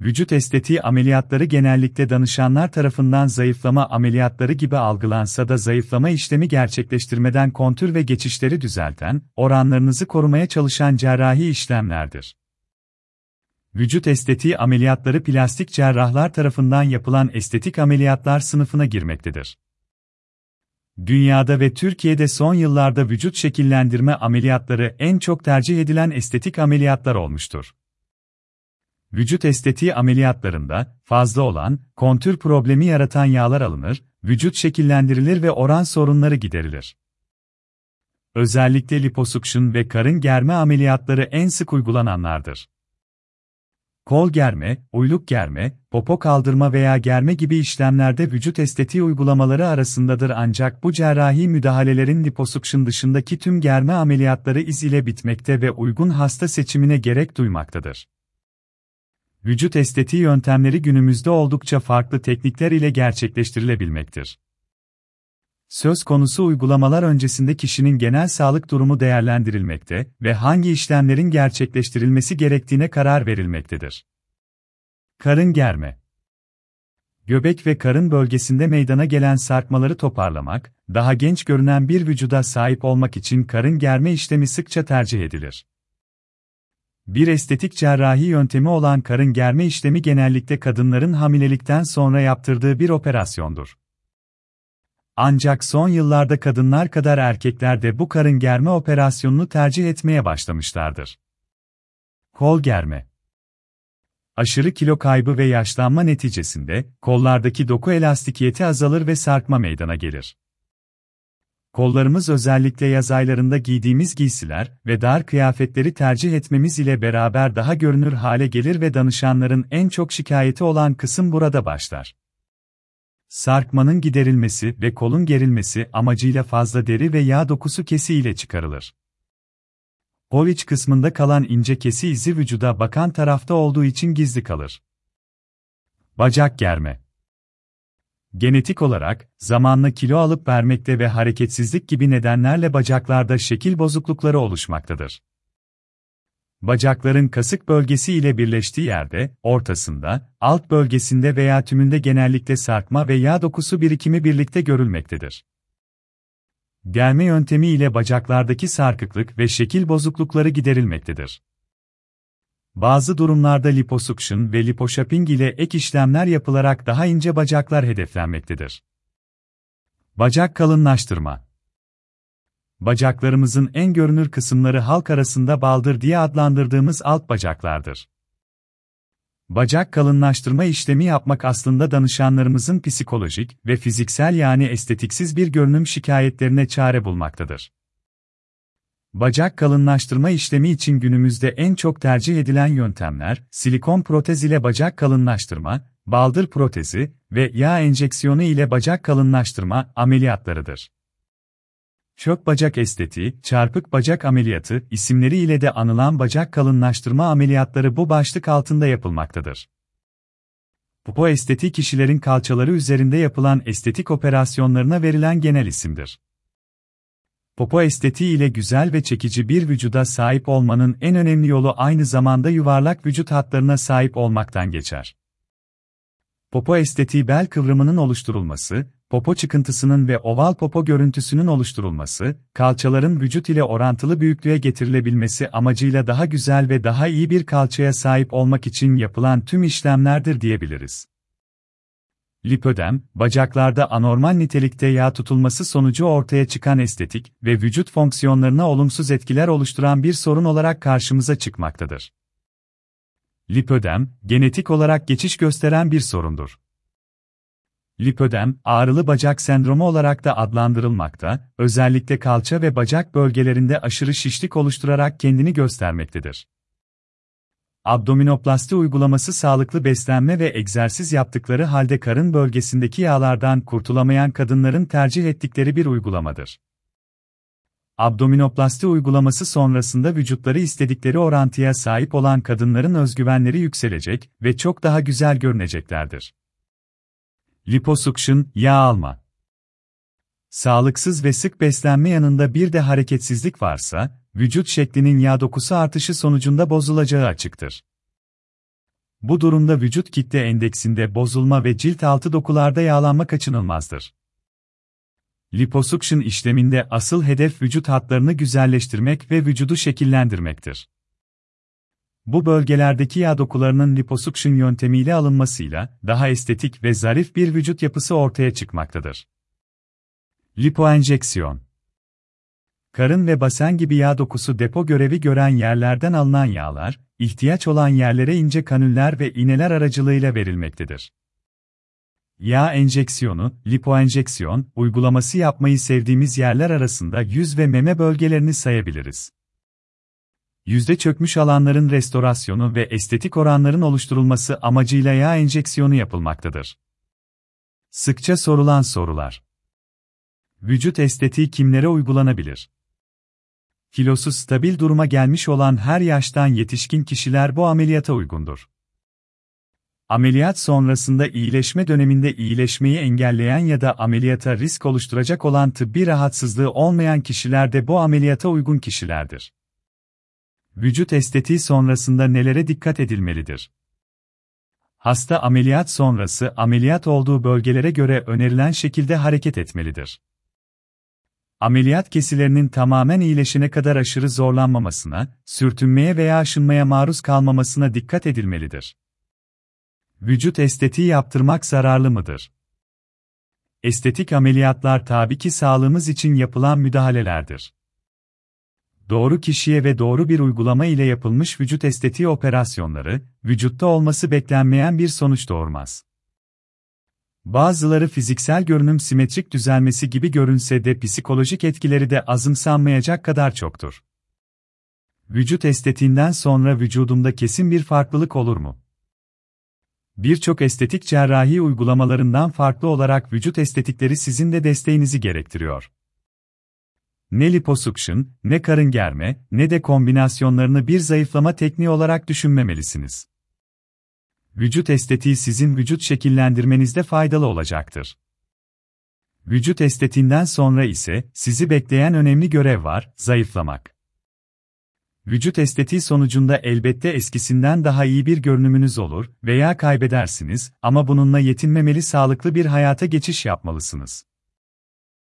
Vücut estetiği ameliyatları genellikle danışanlar tarafından zayıflama ameliyatları gibi algılansa da zayıflama işlemi gerçekleştirmeden kontür ve geçişleri düzelten, oranlarınızı korumaya çalışan cerrahi işlemlerdir. Vücut estetiği ameliyatları plastik cerrahlar tarafından yapılan estetik ameliyatlar sınıfına girmektedir. Dünyada ve Türkiye'de son yıllarda vücut şekillendirme ameliyatları en çok tercih edilen estetik ameliyatlar olmuştur. Vücut estetiği ameliyatlarında fazla olan, kontür problemi yaratan yağlar alınır, vücut şekillendirilir ve oran sorunları giderilir. Özellikle liposuction ve karın germe ameliyatları en sık uygulananlardır. Kol germe, uyluk germe, popo kaldırma veya germe gibi işlemlerde vücut estetiği uygulamaları arasındadır ancak bu cerrahi müdahalelerin liposuction dışındaki tüm germe ameliyatları iz ile bitmekte ve uygun hasta seçimine gerek duymaktadır. Vücut estetiği yöntemleri günümüzde oldukça farklı teknikler ile gerçekleştirilebilmektir. Söz konusu uygulamalar öncesinde kişinin genel sağlık durumu değerlendirilmekte ve hangi işlemlerin gerçekleştirilmesi gerektiğine karar verilmektedir. Karın germe Göbek ve karın bölgesinde meydana gelen sarkmaları toparlamak, daha genç görünen bir vücuda sahip olmak için karın germe işlemi sıkça tercih edilir. Bir estetik cerrahi yöntemi olan karın germe işlemi genellikle kadınların hamilelikten sonra yaptırdığı bir operasyondur. Ancak son yıllarda kadınlar kadar erkekler de bu karın germe operasyonunu tercih etmeye başlamışlardır. Kol germe Aşırı kilo kaybı ve yaşlanma neticesinde kollardaki doku elastikiyeti azalır ve sarkma meydana gelir. Kollarımız özellikle yaz aylarında giydiğimiz giysiler ve dar kıyafetleri tercih etmemiz ile beraber daha görünür hale gelir ve danışanların en çok şikayeti olan kısım burada başlar. Sarkmanın giderilmesi ve kolun gerilmesi amacıyla fazla deri ve yağ dokusu kesi ile çıkarılır. Kol iç kısmında kalan ince kesi izi vücuda bakan tarafta olduğu için gizli kalır. Bacak germe Genetik olarak, zamanla kilo alıp vermekte ve hareketsizlik gibi nedenlerle bacaklarda şekil bozuklukları oluşmaktadır. Bacakların kasık bölgesi ile birleştiği yerde, ortasında, alt bölgesinde veya tümünde genellikle sarkma ve yağ dokusu birikimi birlikte görülmektedir. Germe yöntemi ile bacaklardaki sarkıklık ve şekil bozuklukları giderilmektedir. Bazı durumlarda liposuction ve liposhopping ile ek işlemler yapılarak daha ince bacaklar hedeflenmektedir. Bacak kalınlaştırma Bacaklarımızın en görünür kısımları halk arasında baldır diye adlandırdığımız alt bacaklardır. Bacak kalınlaştırma işlemi yapmak aslında danışanlarımızın psikolojik ve fiziksel yani estetiksiz bir görünüm şikayetlerine çare bulmaktadır. Bacak kalınlaştırma işlemi için günümüzde en çok tercih edilen yöntemler, silikon protez ile bacak kalınlaştırma, baldır protezi ve yağ enjeksiyonu ile bacak kalınlaştırma ameliyatlarıdır. Çök bacak estetiği, çarpık bacak ameliyatı isimleri ile de anılan bacak kalınlaştırma ameliyatları bu başlık altında yapılmaktadır. Popo estetiği kişilerin kalçaları üzerinde yapılan estetik operasyonlarına verilen genel isimdir. Popo estetiği ile güzel ve çekici bir vücuda sahip olmanın en önemli yolu aynı zamanda yuvarlak vücut hatlarına sahip olmaktan geçer. Popo estetiği bel kıvrımının oluşturulması, popo çıkıntısının ve oval popo görüntüsünün oluşturulması, kalçaların vücut ile orantılı büyüklüğe getirilebilmesi amacıyla daha güzel ve daha iyi bir kalçaya sahip olmak için yapılan tüm işlemlerdir diyebiliriz. Lipödem, bacaklarda anormal nitelikte yağ tutulması sonucu ortaya çıkan estetik ve vücut fonksiyonlarına olumsuz etkiler oluşturan bir sorun olarak karşımıza çıkmaktadır. Lipödem, genetik olarak geçiş gösteren bir sorundur. Lipödem, ağrılı bacak sendromu olarak da adlandırılmakta, özellikle kalça ve bacak bölgelerinde aşırı şişlik oluşturarak kendini göstermektedir. Abdominoplasti uygulaması sağlıklı beslenme ve egzersiz yaptıkları halde karın bölgesindeki yağlardan kurtulamayan kadınların tercih ettikleri bir uygulamadır. Abdominoplasti uygulaması sonrasında vücutları istedikleri orantıya sahip olan kadınların özgüvenleri yükselecek ve çok daha güzel görüneceklerdir. Liposuction, yağ alma. Sağlıksız ve sık beslenme yanında bir de hareketsizlik varsa, vücut şeklinin yağ dokusu artışı sonucunda bozulacağı açıktır. Bu durumda vücut kitle endeksinde bozulma ve cilt altı dokularda yağlanma kaçınılmazdır. Liposuction işleminde asıl hedef vücut hatlarını güzelleştirmek ve vücudu şekillendirmektir. Bu bölgelerdeki yağ dokularının liposuction yöntemiyle alınmasıyla daha estetik ve zarif bir vücut yapısı ortaya çıkmaktadır. Lipoenjeksiyon Karın ve basen gibi yağ dokusu depo görevi gören yerlerden alınan yağlar, ihtiyaç olan yerlere ince kanüller ve iğneler aracılığıyla verilmektedir. Yağ enjeksiyonu, lipoenjeksiyon, uygulaması yapmayı sevdiğimiz yerler arasında yüz ve meme bölgelerini sayabiliriz. Yüzde çökmüş alanların restorasyonu ve estetik oranların oluşturulması amacıyla yağ enjeksiyonu yapılmaktadır. Sıkça sorulan sorular. Vücut estetiği kimlere uygulanabilir? Kilosu stabil duruma gelmiş olan her yaştan yetişkin kişiler bu ameliyata uygundur. Ameliyat sonrasında iyileşme döneminde iyileşmeyi engelleyen ya da ameliyata risk oluşturacak olan tıbbi rahatsızlığı olmayan kişiler de bu ameliyata uygun kişilerdir. Vücut estetiği sonrasında nelere dikkat edilmelidir? Hasta ameliyat sonrası ameliyat olduğu bölgelere göre önerilen şekilde hareket etmelidir. Ameliyat kesilerinin tamamen iyileşene kadar aşırı zorlanmamasına, sürtünmeye veya aşınmaya maruz kalmamasına dikkat edilmelidir. Vücut estetiği yaptırmak zararlı mıdır? Estetik ameliyatlar tabii ki sağlığımız için yapılan müdahalelerdir. Doğru kişiye ve doğru bir uygulama ile yapılmış vücut estetiği operasyonları, vücutta olması beklenmeyen bir sonuç doğurmaz. Bazıları fiziksel görünüm simetrik düzelmesi gibi görünse de psikolojik etkileri de azımsanmayacak kadar çoktur. Vücut estetiğinden sonra vücudumda kesin bir farklılık olur mu? Birçok estetik cerrahi uygulamalarından farklı olarak vücut estetikleri sizin de desteğinizi gerektiriyor. Ne liposuction, ne karın germe, ne de kombinasyonlarını bir zayıflama tekniği olarak düşünmemelisiniz. Vücut estetiği sizin vücut şekillendirmenizde faydalı olacaktır. Vücut estetiğinden sonra ise sizi bekleyen önemli görev var, zayıflamak. Vücut estetiği sonucunda elbette eskisinden daha iyi bir görünümünüz olur veya kaybedersiniz ama bununla yetinmemeli sağlıklı bir hayata geçiş yapmalısınız.